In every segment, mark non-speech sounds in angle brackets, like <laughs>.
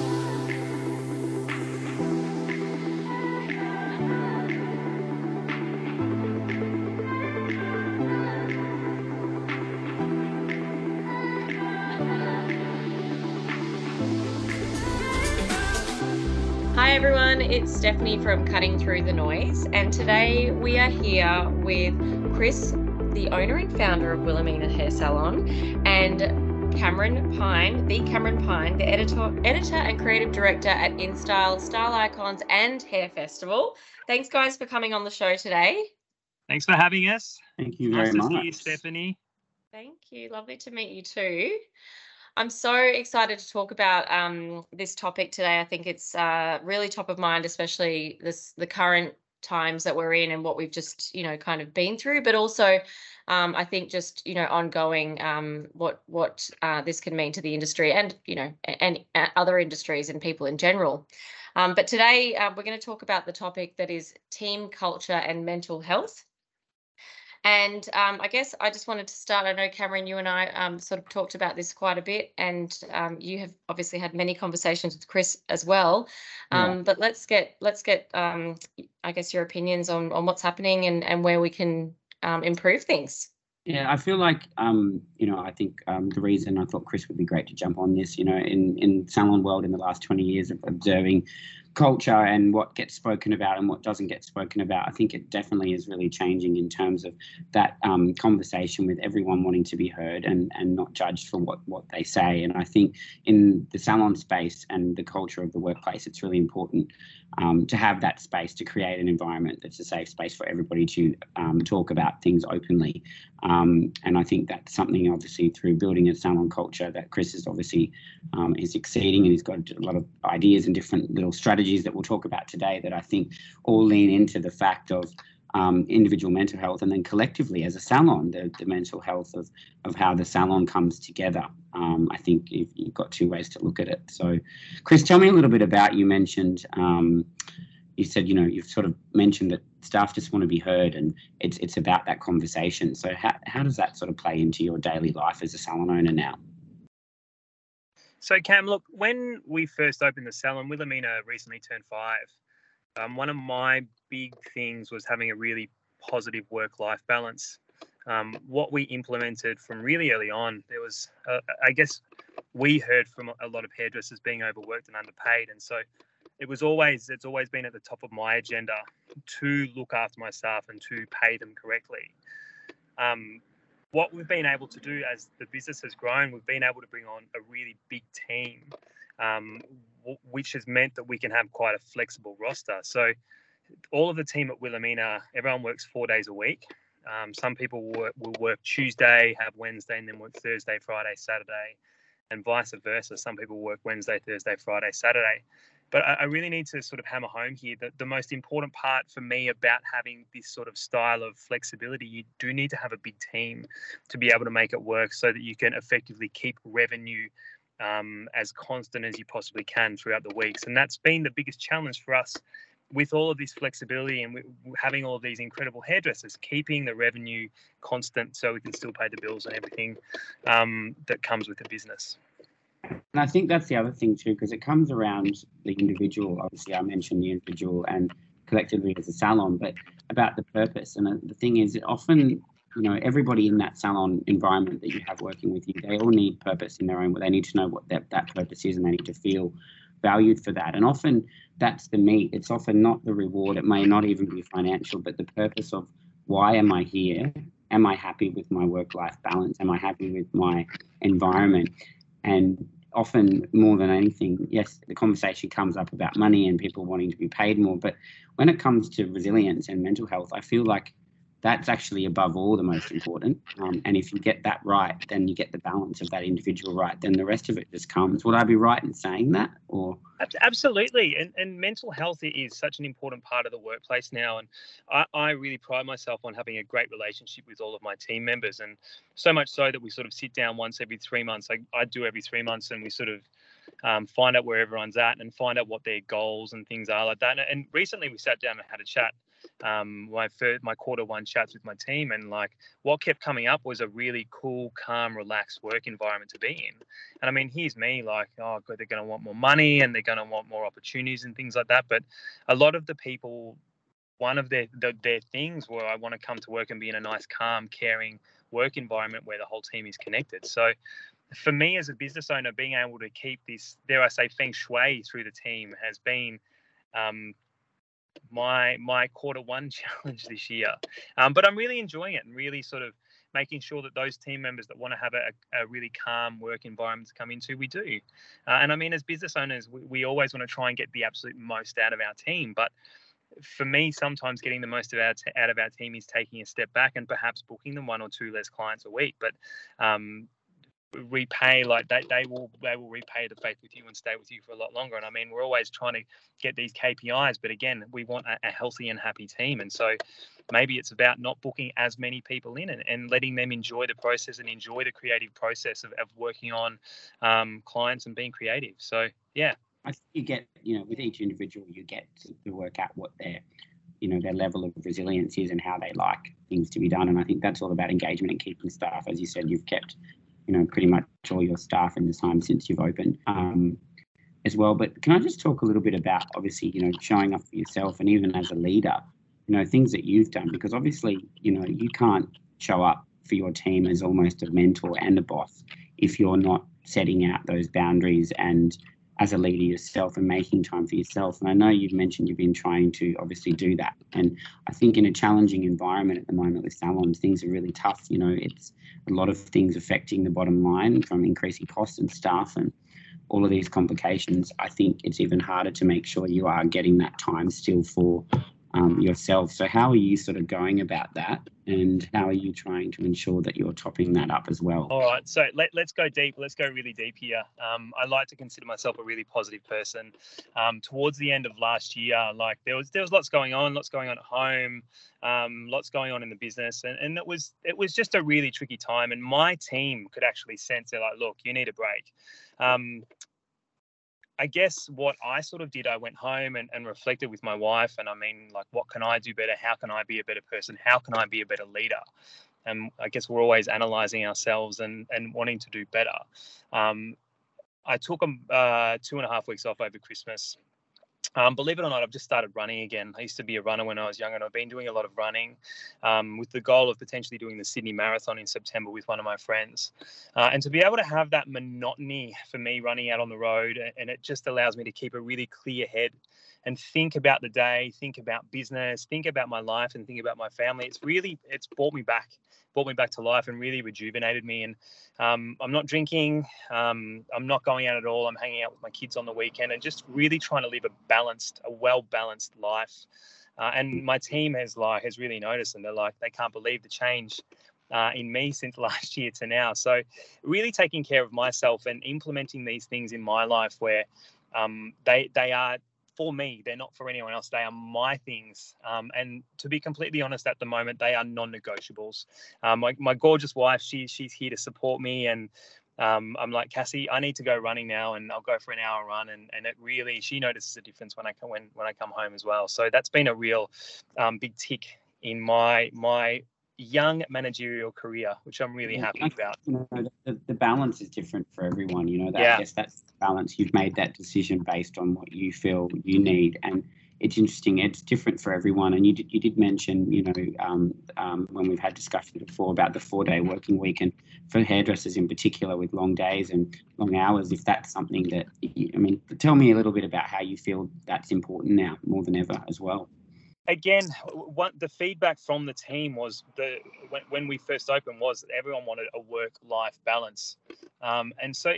Hi everyone, it's Stephanie from Cutting Through the Noise, and today we are here with Chris, the owner and founder of Willomina Hair Salon, and Cameron Pine, the Cameron Pine, the editor, editor and creative director at InStyle, Style Icons, and Hair Festival. Thanks, guys, for coming on the show today. Thanks for having us. Thank you very nice much. to see you, Stephanie. Thank you. Lovely to meet you too. I'm so excited to talk about um, this topic today. I think it's uh, really top of mind, especially this the current times that we're in and what we've just you know kind of been through, but also um, I think just you know ongoing um, what what uh, this can mean to the industry and you know and, and other industries and people in general. Um, but today uh, we're going to talk about the topic that is team culture and mental health. And um, I guess I just wanted to start. I know Cameron, you and I um, sort of talked about this quite a bit, and um, you have obviously had many conversations with Chris as well. Yeah. But let's get let's get um, I guess your opinions on on what's happening and and where we can um, improve things. Yeah, I feel like um, you know, I think um, the reason I thought Chris would be great to jump on this, you know, in in salon world in the last 20 years of observing culture and what gets spoken about and what doesn't get spoken about, I think it definitely is really changing in terms of that um, conversation with everyone wanting to be heard and and not judged for what what they say. And I think in the salon space and the culture of the workplace, it's really important um, to have that space to create an environment that's a safe space for everybody to um, talk about things openly. Um, and I think that's something obviously through building a salon culture that Chris is obviously um, is exceeding and he's got a lot of ideas and different little strategies that we'll talk about today that I think all lean into the fact of um, individual mental health and then collectively as a salon, the, the mental health of, of how the salon comes together. Um, I think you've, you've got two ways to look at it. So, Chris, tell me a little bit about you mentioned, um, you said, you know, you've sort of mentioned that staff just want to be heard and it's, it's about that conversation. So, how, how does that sort of play into your daily life as a salon owner now? So, Cam, look, when we first opened the salon, Willomina recently turned five. Um, one of my big things was having a really positive work-life balance. Um, what we implemented from really early on, there was, uh, I guess, we heard from a lot of hairdressers being overworked and underpaid, and so it was always, it's always been at the top of my agenda to look after my staff and to pay them correctly. Um, what we've been able to do as the business has grown, we've been able to bring on a really big team, um, w- which has meant that we can have quite a flexible roster. So, all of the team at Willomina, everyone works four days a week. Um, some people work, will work Tuesday, have Wednesday, and then work Thursday, Friday, Saturday, and vice versa. Some people work Wednesday, Thursday, Friday, Saturday. But I, I really need to sort of hammer home here that the most important part for me about having this sort of style of flexibility, you do need to have a big team to be able to make it work so that you can effectively keep revenue um, as constant as you possibly can throughout the weeks. And that's been the biggest challenge for us with all of this flexibility and having all of these incredible hairdressers, keeping the revenue constant so we can still pay the bills and everything um, that comes with the business. And I think that's the other thing too, because it comes around the individual. Obviously, I mentioned the individual and collectively as a salon, but about the purpose. And uh, the thing is, often, you know, everybody in that salon environment that you have working with you, they all need purpose in their own way. They need to know what that, that purpose is and they need to feel valued for that. And often that's the meat. It's often not the reward. It may not even be financial, but the purpose of why am I here? Am I happy with my work life balance? Am I happy with my environment? And often more than anything, yes, the conversation comes up about money and people wanting to be paid more. But when it comes to resilience and mental health, I feel like that's actually above all the most important. Um, and if you get that right, then you get the balance of that individual right. Then the rest of it just comes. Would I be right in saying that? Or absolutely, and and mental health is such an important part of the workplace now. And I, I really pride myself on having a great relationship with all of my team members, and so much so that we sort of sit down once every three months. I, I do every three months, and we sort of um, find out where everyone's at and find out what their goals and things are like that. And, and recently we sat down and had a chat um, my first, my quarter one chats with my team, and like what kept coming up was a really cool, calm, relaxed work environment to be in. And I mean, here's me like, oh, God, they're going to want more money and they're going to want more opportunities and things like that. But a lot of the people, one of their the, their things were I want to come to work and be in a nice, calm, caring work environment where the whole team is connected. So for me as a business owner, being able to keep this, dare I say, feng shui through the team has been um, my my quarter one <laughs> challenge this year. Um, but I'm really enjoying it and really sort of making sure that those team members that want to have a, a really calm work environment to come into, we do. Uh, and I mean, as business owners, we, we always want to try and get the absolute most out of our team, but for me, sometimes getting the most of our t- out of our team is taking a step back and perhaps booking them one or two less clients a week. But um, repay like they, they will they will repay the faith with you and stay with you for a lot longer. And i mean we're always trying to get these kpis but again we want a, a healthy and happy team. And so maybe it's about not booking as many people in and, and letting them enjoy the process and enjoy the creative process of, of working on um, clients and being creative. So yeah. I think you get you know with each individual you get to work out what their you know their level of resilience is and how they like things to be done. And i think that's all about engagement and keeping staff. As you said you've kept you know, pretty much all your staff in the time since you've opened um, as well. But can I just talk a little bit about obviously, you know, showing up for yourself and even as a leader, you know, things that you've done because obviously, you know, you can't show up for your team as almost a mentor and a boss if you're not setting out those boundaries and as a leader yourself and making time for yourself. And I know you've mentioned you've been trying to obviously do that. And I think in a challenging environment at the moment with salons, things are really tough. You know, it's a lot of things affecting the bottom line from increasing costs and staff and all of these complications. I think it's even harder to make sure you are getting that time still for um, yourself. So, how are you sort of going about that? And how are you trying to ensure that you're topping that up as well? All right. So, let, let's go deep. Let's go really deep here. Um, I like to consider myself a really positive person. Um, towards the end of last year, like there was there was lots going on, lots going on at home, um, lots going on in the business, and, and it was it was just a really tricky time. And my team could actually sense they're like, look, you need a break. Um, I guess what I sort of did, I went home and, and reflected with my wife. And I mean, like, what can I do better? How can I be a better person? How can I be a better leader? And I guess we're always analyzing ourselves and, and wanting to do better. Um, I took um, uh, two and a half weeks off over Christmas um, believe it or not, I've just started running again. I used to be a runner when I was younger, and I've been doing a lot of running um, with the goal of potentially doing the Sydney Marathon in September with one of my friends. Uh, and to be able to have that monotony for me running out on the road, and it just allows me to keep a really clear head and think about the day, think about business, think about my life, and think about my family. It's really it's brought me back, brought me back to life, and really rejuvenated me. And um, I'm not drinking, um, I'm not going out at all. I'm hanging out with my kids on the weekend, and just really trying to live a balanced, a well balanced life. Uh, and my team has like has really noticed, and they're like they can't believe the change uh, in me <laughs> since last year to now. So, really taking care of myself and implementing these things in my life where um, they they are for me. They're not for anyone else. They are my things. Um, and to be completely honest, at the moment, they are non-negotiables. Um, my, my gorgeous wife, she, she's here to support me. And um, I'm like, Cassie, I need to go running now and I'll go for an hour run. And, and it really, she notices a difference when I come, when, when I come home as well. So that's been a real um, big tick in my, my young managerial career, which I'm really happy about. You know, the, the balance is different for everyone. You know, that, yeah. I guess that's the balance. You've made that decision based on what you feel you need, and it's interesting. It's different for everyone. And you did, you did mention, you know, um, um, when we've had discussions before about the four day working week, and for hairdressers in particular with long days and long hours, if that's something that, I mean, tell me a little bit about how you feel that's important now more than ever as well again, one, the feedback from the team was the when, when we first opened was that everyone wanted a work-life balance, um, and so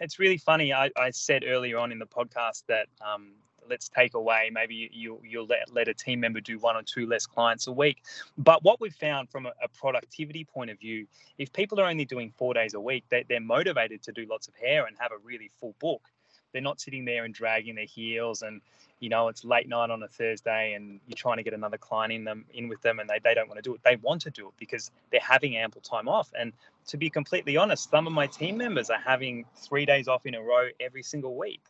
it's really funny. I, I, said earlier on in the podcast that um, let's take away maybe you you'll let, let a team member do one or two less clients a week but what we've found from a, a productivity point of view if people are only doing four days a week they, they're motivated to do lots of hair and have a really full book they're not sitting there and dragging their heels and you know it's late night on a thursday and you're trying to get another client in them in with them and they, they don't want to do it. They want to do it because they're having ample time off. And to be completely honest some of my team members are having three days off in a row every single week.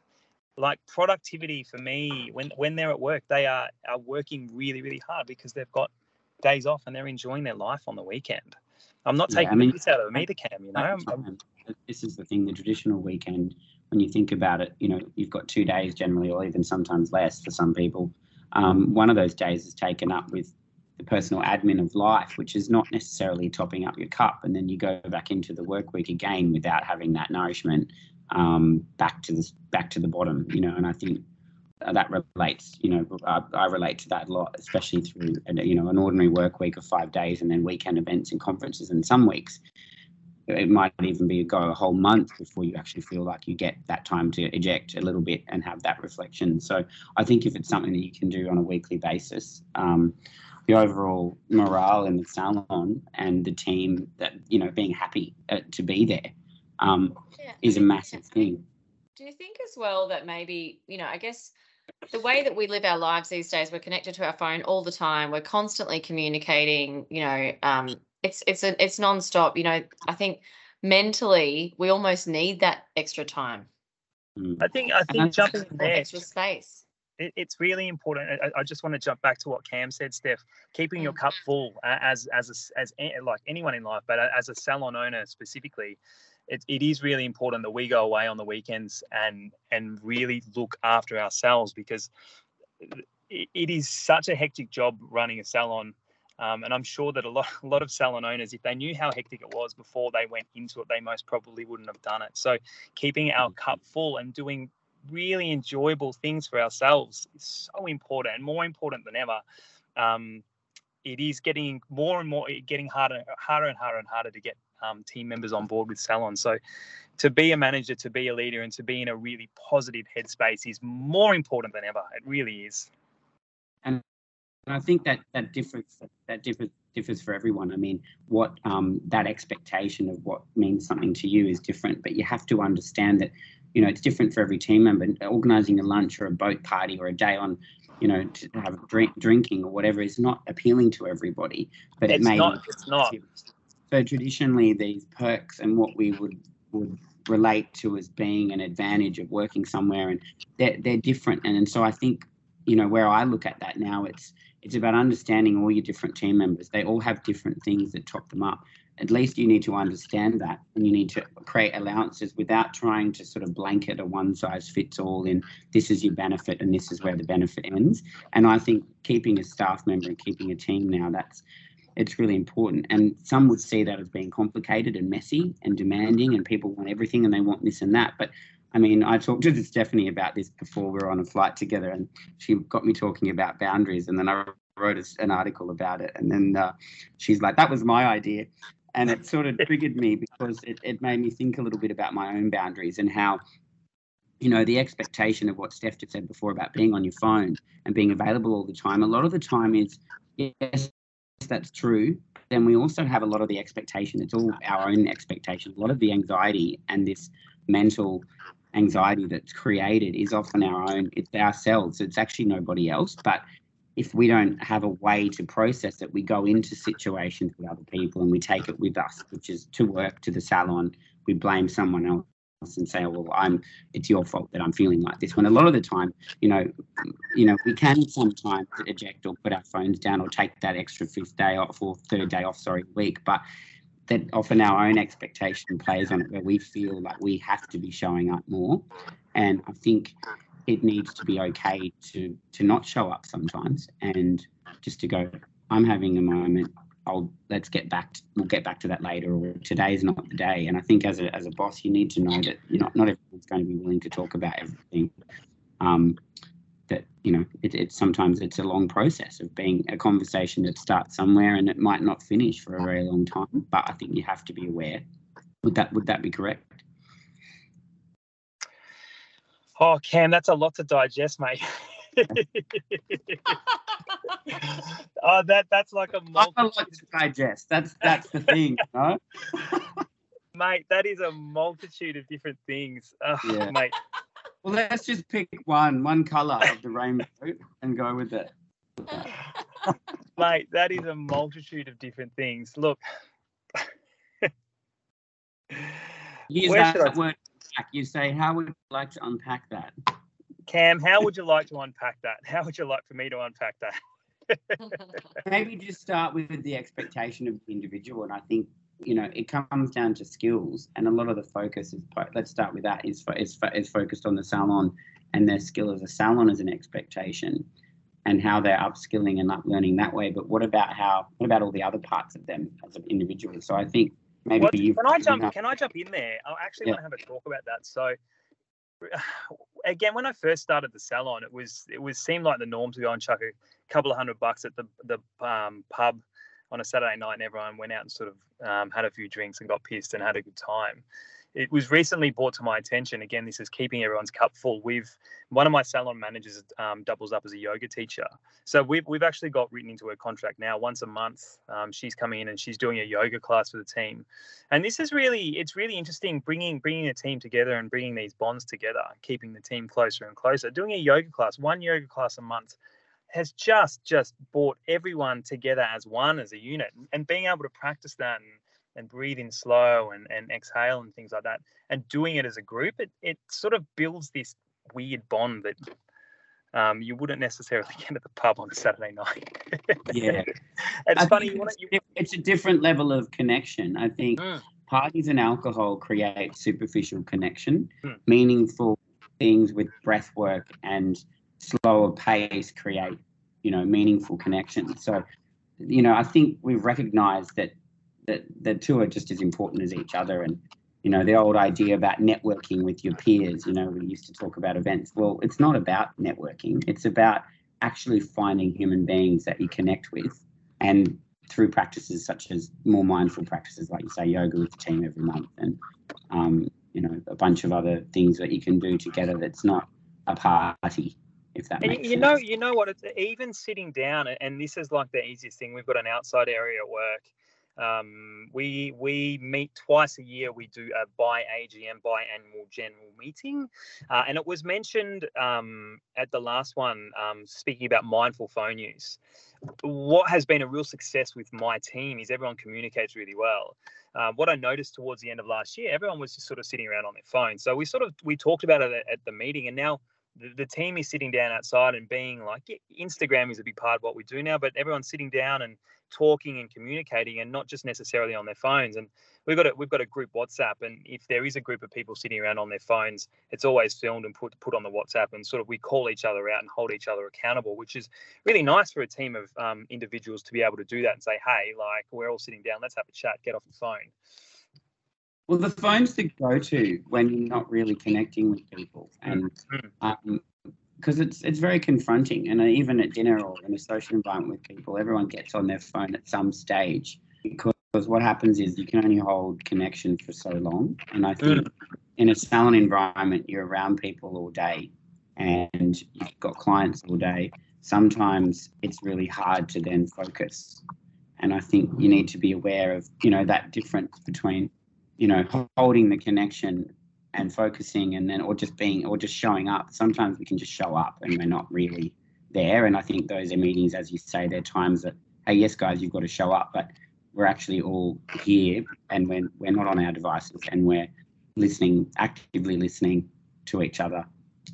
Like productivity for me when when they're at work they are are working really really hard because they've got days off and they're enjoying their life on the weekend. I'm not Yeah, taking I mean- the piss out of them either cam you know? I'm- I'm- This is the thing, the traditional weekend, when you think about it, you know, you've got two days generally, or even sometimes less for some people. Um, one of those days is taken up with the personal admin of life, which is not necessarily topping up your cup. And then you go back into the work week again without having that nourishment um, back to the back to the bottom, you know. And I think that relates, you know, I, I relate to that a lot, especially through, you know, an ordinary work week of five days and then weekend events and conferences. And some weeks, it might even be a go a whole month before you actually feel like you get that time to eject a little bit and have that reflection. So I think if it's something that you can do on a weekly basis, um, the overall morale in the salon and the team that you know being happy uh, to be there um, Yeah. is a massive thing. Do you think as well that maybe, you know, I guess the way that we live our lives these days, we're connected to our phone all the time. We're constantly communicating, you know, um, it's it's a, it's nonstop. You know, I think mentally we almost need that extra time, Mm. i think i think that's- jumping in that there extra space. it, it's really important. I, I just want to jump back to what Cam said, Steph. Keeping your cup full as as a s as like anyone in life, but as a salon owner specifically, it, it is really important that we go away on the weekends and and really look after ourselves because it, it is such a hectic job running a salon. Um, and I'm sure that a lot, <laughs> a lot of salon owners, if they knew how hectic it was before they went into it, they most probably wouldn't have done it. So, keeping our cup full and doing really enjoyable things for ourselves is so important and more important than ever. Um, it is getting more and more getting harder, harder and harder and harder to get um, team members on board with Salon. So, to be a manager, to be a leader, and to be in a really positive headspace is more important than ever. It really is. And I think that that differs that differs differs for everyone. I mean, what um, that expectation of what means something to you is different, but you have to understand that you know it's different for every team member. Organizing a lunch or a boat party or a day on, you know, to have drink, drinking or whatever is not appealing to everybody. But it It's may not. It's not. So traditionally, these perks and what we would would relate to as being an advantage of working somewhere, and they're they're different. And, and so I think you know where I look at that now, it's it's about understanding all your different team members. They all have different things that top them up. At least you need to understand that, and you need to create allowances without trying to sort of blanket a one size fits all in. This is your benefit, and this is where the benefit ends. And I think keeping a staff member and keeping a team now that's it's really important. And some would see that as being complicated and messy and demanding, and people want everything and they want this and that. But I mean, I talked to Stephanie about this before we were on a flight together, and she got me talking about boundaries. And then I wrote an article about it. And then uh, she's like, that was my idea. And it sort of triggered me because it, it made me think a little bit about my own boundaries and how you know, the expectation of what Steph just said before about being on your phone and being available all the time. A lot of the time is, yes, that's true. Then we also have a lot of the expectation. It's all our own expectation. A lot of the anxiety and this mental anxiety that's created is often our own. It's ourselves. It's actually nobody else. But if we don't have a way to process it, we go into situations with other people and we take it with us, which is to work, to the salon. We blame someone else and say, "Oh, well, I'm. It's your fault that I'm feeling like this." When a lot of the time, you know, you know, we can sometimes eject or put our phones down or take that extra fifth day off or third day off, sorry, week, but that often our own expectation plays on it where we feel like we have to be showing up more. And I think it needs to be okay to to not show up sometimes and just to go, I'm having a moment. I'll let's get back. To, we'll get back to that later. Or today's not the day. And I think as a as a boss, you need to know that you know not everyone's going to be willing to talk about everything. Um, that you know, it, it's sometimes it's a long process of being a conversation that starts somewhere and it might not finish for a very long time. But I think you have to be aware. Would that would that be correct? Oh, Cam, that's a lot to digest, mate. <laughs> oh, that that's like a I like multitude, to digest. That's that's the thing, <laughs> know? mate. That is a multitude of different things, oh, Yeah. mate. Well, let's just pick one, one color of the rainbow, and go with it. <laughs> Mate, that is a multitude of different things. Look, <laughs> Use Where that should I- word. Unpack. You say, how would you like to unpack that? Cam, how would you like to unpack that? How would you like for me to unpack that? <laughs> maybe just start with the expectation of the individual and i think you know it comes down to skills and a lot of the focus is let's start with that is is, is focused on the salon and their skill as a salon as an expectation and how they're upskilling and up learning that way but what about how what about all the other parts of them as an individual so i think maybe Well, you can I jump? Can I jump in there? I actually Yeah. want to have a talk about that. So, <sighs> again, when I first started the salon, it was it was seemed like the norm to go and chuck a couple of hundred bucks at the the um, pub on a Saturday night, and everyone went out and sort of um, had a few drinks and got pissed and had a good time. It was recently brought to my attention. Again, this is keeping everyone's cup full. We've one of my salon managers um, doubles up as a yoga teacher, so we've we've actually got written into her contract now. Once a month, um, she's coming in and she's doing a yoga class for the team and this is really it's really interesting bringing bringing a team together and bringing these bonds together keeping the team closer and closer doing a yoga class one yoga class a month has just just brought everyone together as one as a unit and being able to practice that and, and breathe in slow and, and exhale and things like that and doing it as a group it, it sort of builds this weird bond that um, you wouldn't necessarily <laughs> get at the pub on a Saturday night. yeah <laughs> it's I funny. think You wanna, it's, you, it's a different level of connection. I think Mm. parties and alcohol create superficial connection. Mm. Meaningful things with breath work and slower pace create, you know, meaningful connections. So, you know, I think we've recognized that that the two are just as important as each other. And, you know, the old idea about networking with your peers, you know, we used to talk about events. Well, it's not about networking. It's about actually finding human beings that you connect with and through practices such as more mindful practices, like you say, yoga with the team every month, and um, you know a bunch of other things that you can do together. That's not a party, if that And makes you sense. know, you know what? It's even sitting down, and this is like the easiest thing. We've got an outside area at work. Um, we we meet twice a year. We do a bi AGM, biannual general meeting, uh, and it was mentioned um, at the last one, um, speaking about mindful phone use. What has been a real success with my team is everyone communicates really well. Uh, what I noticed towards the end of last year, everyone was just sort of sitting around on their phone. So we sort of we talked about it at, at the meeting, and now the, team is sitting down outside and being like Instagram is a big part of what we do now, but everyone's sitting down and talking and communicating and not just necessarily on their phones. And we've got a we've got a group WhatsApp, and if there is a group of people sitting around on their phones, it's always filmed and put put on the WhatsApp, and sort of we call each other out and hold each other accountable, which is really nice for a team of um, individuals to be able to do that and say, hey, like we're all sitting down, let's have a chat, get off the phone. Well, the phone's the go-to when you're not really connecting with people, and Mm. um, because it's it's very confronting. And uh, even at dinner or in a social environment with people, everyone gets on their phone at some stage because what happens is you can only hold connection for so long. And I think in a salon environment, you're around people all day, and you've got clients all day. Sometimes it's really hard to then focus. And I think you need to be aware of you know that difference between you know holding the connection and focusing and then or just being or just showing up sometimes we can just show up and we're not really there and i think those are meetings as you say they're times that hey yes guys you've got to show up but we're actually all here and we're, we're not on our devices and we're listening actively listening to each other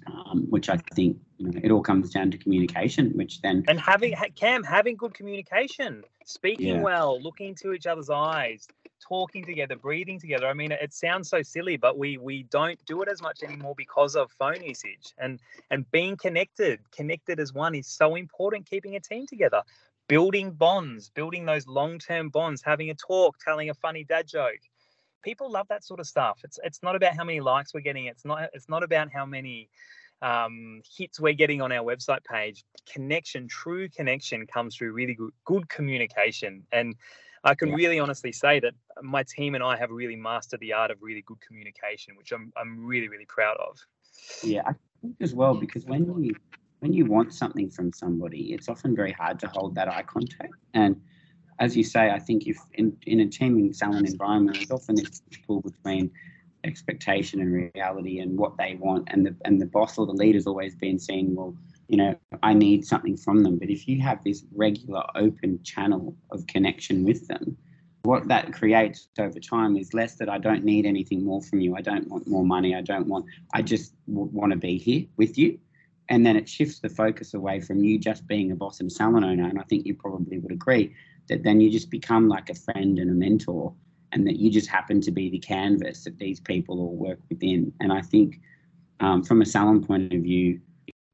um, which i think you know, it all comes down to communication which then and having ha- Cam having good communication, speaking Yeah. well, looking into each other's eyes, talking together, breathing together. I mean, it sounds so silly, but we we don't do it as much anymore because of phone usage and and being connected, connected as one is so important. Keeping a team together, building bonds, building those long term bonds, having a talk, telling a funny dad joke. People love that sort of stuff. It's it's not about how many likes we're getting. It's not it's not about how many um, hits we're getting on our website page, connection, true connection comes through really good, good communication. And I can Yeah. really honestly say that my team and I have really mastered the art of really good communication, which I'm, I'm really, really proud of. Yeah, I think as well because when you when you want something from somebody, it's often very hard to hold that eye contact. And as you say, I think if in, in a teaming salon environment, there's often this pull between expectation and reality and what they want. And the and the boss or the leader's always been saying, well, you know, I need something from them. But if you have this regular open channel of connection with them, what that creates over time is less that I don't need anything more from you. I don't want more money. I don't want, I just w- want to be here with you. and then it shifts the focus away from you just being a boss and salon owner. And I think you probably would agree that then you just become like a friend and a mentor, and that you just happen to be the canvas that these people all work within. And I think um, from a salon point of view,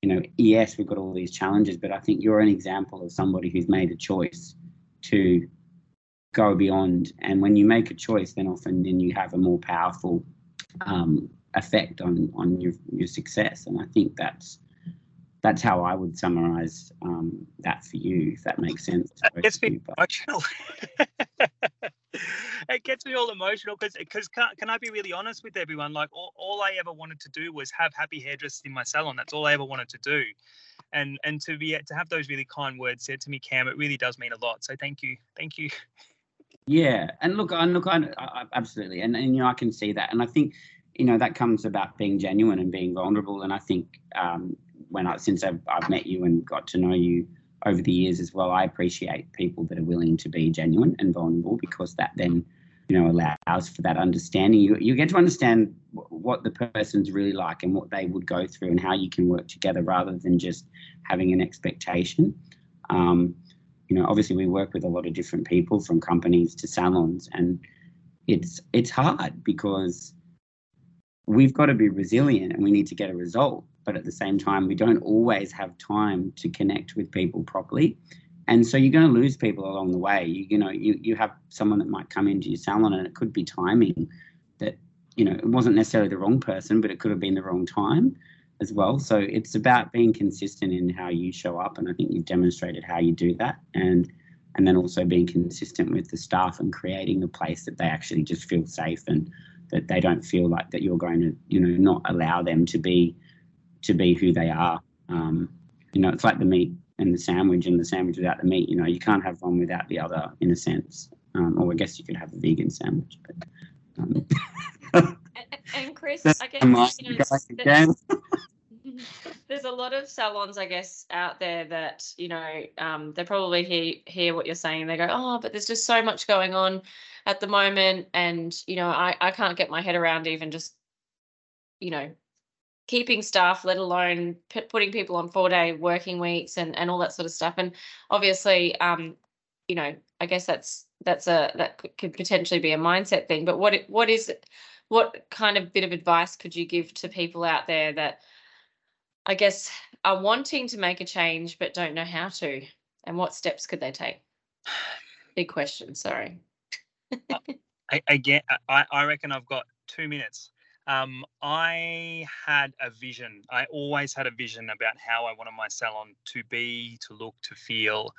you know, yes, we've got all these challenges, but I think you're an example of somebody who's made a choice to go beyond. And when you make a choice, then often then you have a more powerful um, effect on on your your success. And I think that's that's how I would summarize um, that for you, if that makes sense. It gets me emotional. <laughs> it gets me all emotional because because can, can I be really honest with everyone? Like all, all I ever wanted to do was have happy hairdressers in my salon. That's all I ever wanted to do, and and to be to have those really kind words said to me, Cam, it really does mean a lot. So thank you, thank you. Yeah, and look, and look, I, I, absolutely, and and you know I can see that, and I think you know that comes about being genuine and being vulnerable, and I think um, when I since I've, I've met you and got to know you over the years as well, I appreciate people that are willing to be genuine and vulnerable because that then you know allows for that understanding. You you get to understand what the person's really like and what they would go through and how you can work together rather than just having an expectation. Um, you know, obviously we work with a lot of different people from companies to salons, and it's it's hard because we've got to be resilient and we need to get a result but at the same time, we don't always have time to connect with people properly. And so you're going to lose people along the way. You, you know, you, you have someone that might come into your salon and it could be timing that, you know, it wasn't necessarily the wrong person, but it could have been the wrong time as well. So it's about being consistent in how you show up. And I think you've demonstrated how you do that. And and then also being consistent with the staff and creating a place that they actually just feel safe and that they don't feel like that you're going to, you know, not allow them to be to be who they are. Um, you know, it's like the meat and the sandwich and the sandwich without the meat. You know, you can't have one without the other in a sense. Um, or I guess you could have a vegan sandwich, but. Um, and, and, Chris, I guess you <laughs> know, there's a lot of salons, I guess, out there that you know um, they probably hear hear what you're saying. They go, "Oh, but there's just so much going on at the moment, and you know, I I can't get my head around even just you know keeping staff, let alone p- putting people on four day working weeks and, and all that sort of stuff. And obviously, um, you know, I guess that's that's a that could, potentially be a mindset thing. But what what is what kind of bit of advice could you give to people out there that I guess are wanting to make a change but don't know how to? And what steps could they take? <sighs> Big question. Sorry. I, again, I, I reckon I've got two minutes. Um, I had a vision. I always had a vision about how I wanted my salon to be, to look, to feel.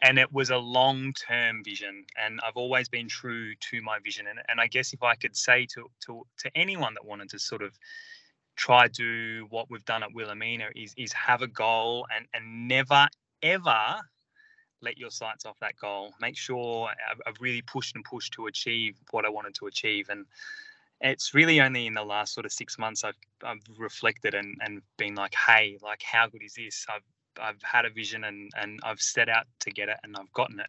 And it was a long term vision. And I've always been true to my vision. And, and I guess if I could say to, to, to anyone that wanted to sort of try do what we've done at Willomina is, is have a goal and, and never, ever let your sights off that goal. Make sure I've, I've really pushed and pushed to achieve what I wanted to achieve. And it's really only in the last sort of six months I've, I've reflected and, and been like, hey, like how good is this? I've I've had a vision and and I've set out to get it and I've gotten it.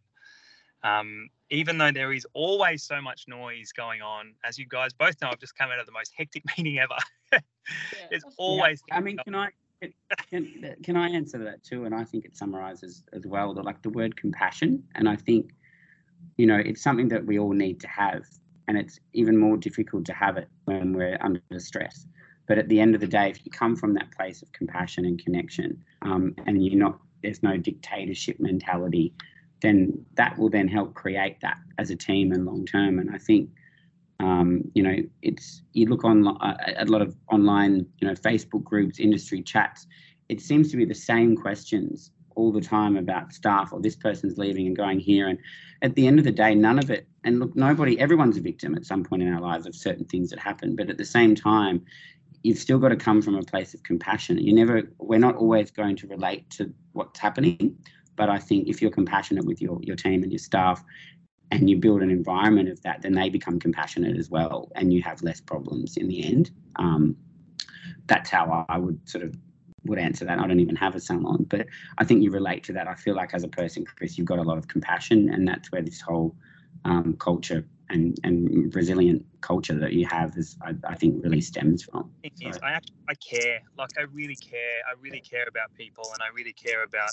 Um, even though there is always so much noise going on, as you guys both know, I've just come out of the most hectic <laughs> meeting ever. yeah. There's always. Yeah. I mean, can I can, can I answer that too? And I think it summarizes as well the like the word compassion, and I think you know it's something that we all need to have and it's even more difficult to have it when we're under stress. But at the end of the day, if you come from that place of compassion and connection, um, and you're not, there's no dictatorship mentality, then that will then help create that as a team and long term. And I think, um, you know, it's you look on uh, a lot of online, you know, Facebook groups, industry chats. It seems to be the same questions all the time about staff or this person's leaving and going here. And at the end of the day, none of it, and look, nobody, everyone's a victim at some point in our lives of certain things that happen. But at the same time, you've still got to come from a place of compassion. You never, we're not always going to relate to what's happening. But I think if you're compassionate with your, your team and your staff and you build an environment of that, then they become compassionate as well and you have less problems in the end. Um, that's how I would sort of would answer that. I don't even have a salon, but I think you relate to that. I feel like as a person, Chris, you've got a lot of compassion, and that's where this whole um, culture and and resilient culture that you have is I, I think really stems from. It is. I actually, I care. Like I really care. I really care about people, and I really care about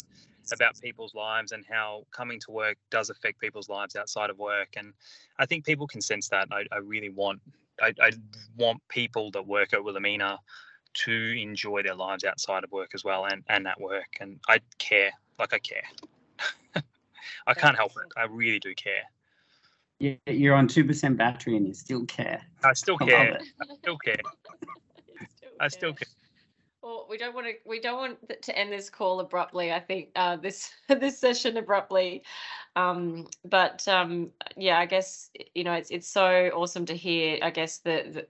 about people's lives and how coming to work does affect people's lives outside of work. And I think people can sense that. I, I really want. I, I want people that work at Willomina to enjoy their lives outside of work as well, and and at work. And I care. Like I care. <laughs> I can't help it. I really do care. Yeah, you're on two percent battery and you still care. I still care. it. I still care. <laughs> I still care. Well, we don't want to. We don't want to end this call abruptly. I think uh, this <laughs> this session abruptly, um, but um, yeah, I guess you know it's it's so awesome to hear. I guess that the,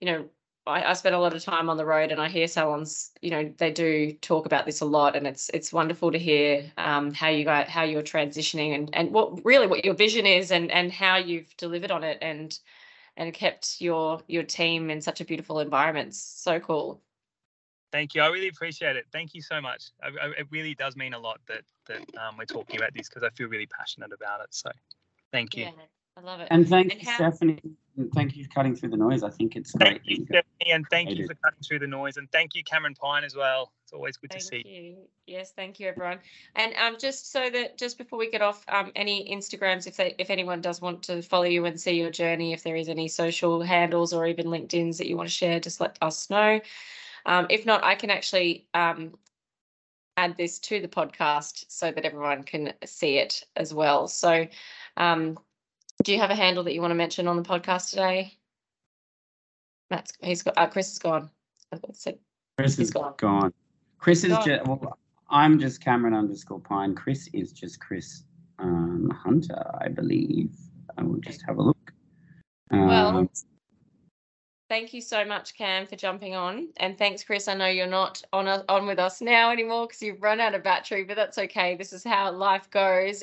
you know I, I spend a lot of time on the road and I hear salons. You know they do talk about this a lot, and it's it's wonderful to hear um, how you got how you're transitioning and and what really what your vision is and and how you've delivered on it and and kept your your team in such a beautiful environment. So cool. Thank you. I really appreciate it. Thank you so much. I, I, it really does mean a lot that that um, we're talking about this because I feel really passionate about it. So, thank you. Yeah, I love it. And thank And you, how- Stephanie. and Thank you for cutting through the noise. I think it's great. Thank that you, you Stephanie, and thank you Hated. for cutting through the noise, and thank you, Cameron Pine, as well. It's always good to see. you. Yes, thank you, everyone. And um, just so that just before we get off, um, any Instagrams, if they, if anyone does want to follow you and see your journey, if there is any social handles or even LinkedIn's that you want to share, just let us know. Um, if not, I can actually um, add this to the podcast so that everyone can see it as well. So, um, do you have a handle that you want to mention on the podcast today? Matt's he's got uh, Chris is gone. I said- Chris He's is gone. gone. Chris is Gone. just. Well, I'm just Cameron underscore Pine. Chris is just Chris um, Hunter, I believe. I will just have a look. Well, Um, Thank you so much, Cam, for jumping on, and thanks, Chris. I know you're not on a, on with us now anymore because you've run out of battery, but that's okay. This is how life goes.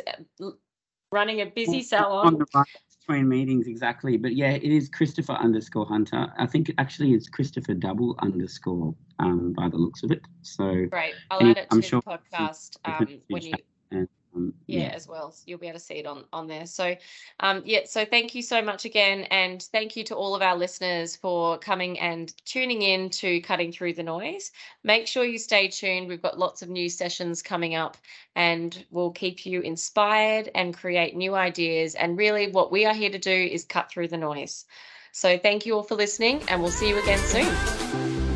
Running a busy salon. on the run between meetings, exactly. But yeah, it is Christopher underscore Hunter. I think actually it's Christopher double underscore um, by the looks of it. So Great. I'll Any- add it to I'm the sure podcast um, when you um, yeah, as well. So you'll be able to see it on on there. So um yeah, so thank you so much again and thank you to all of our listeners for coming and tuning in to cutting through the noise. Make sure you stay tuned. We've got lots of new sessions coming up and we'll keep you inspired and create new ideas and really what we are here to do is cut through the noise. So thank you all for listening and we'll see you again soon.